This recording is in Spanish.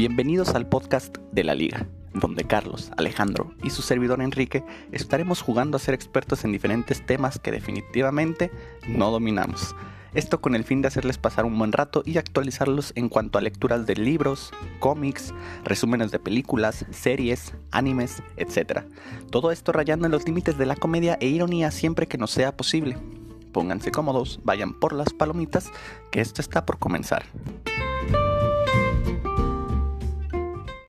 Bienvenidos al podcast de la Liga, donde Carlos, Alejandro y su servidor Enrique estaremos jugando a ser expertos en diferentes temas que definitivamente no dominamos. Esto con el fin de hacerles pasar un buen rato y actualizarlos en cuanto a lecturas de libros, cómics, resúmenes de películas, series, animes, etc. Todo esto rayando en los límites de la comedia e ironía siempre que nos sea posible. Pónganse cómodos, vayan por las palomitas, que esto está por comenzar.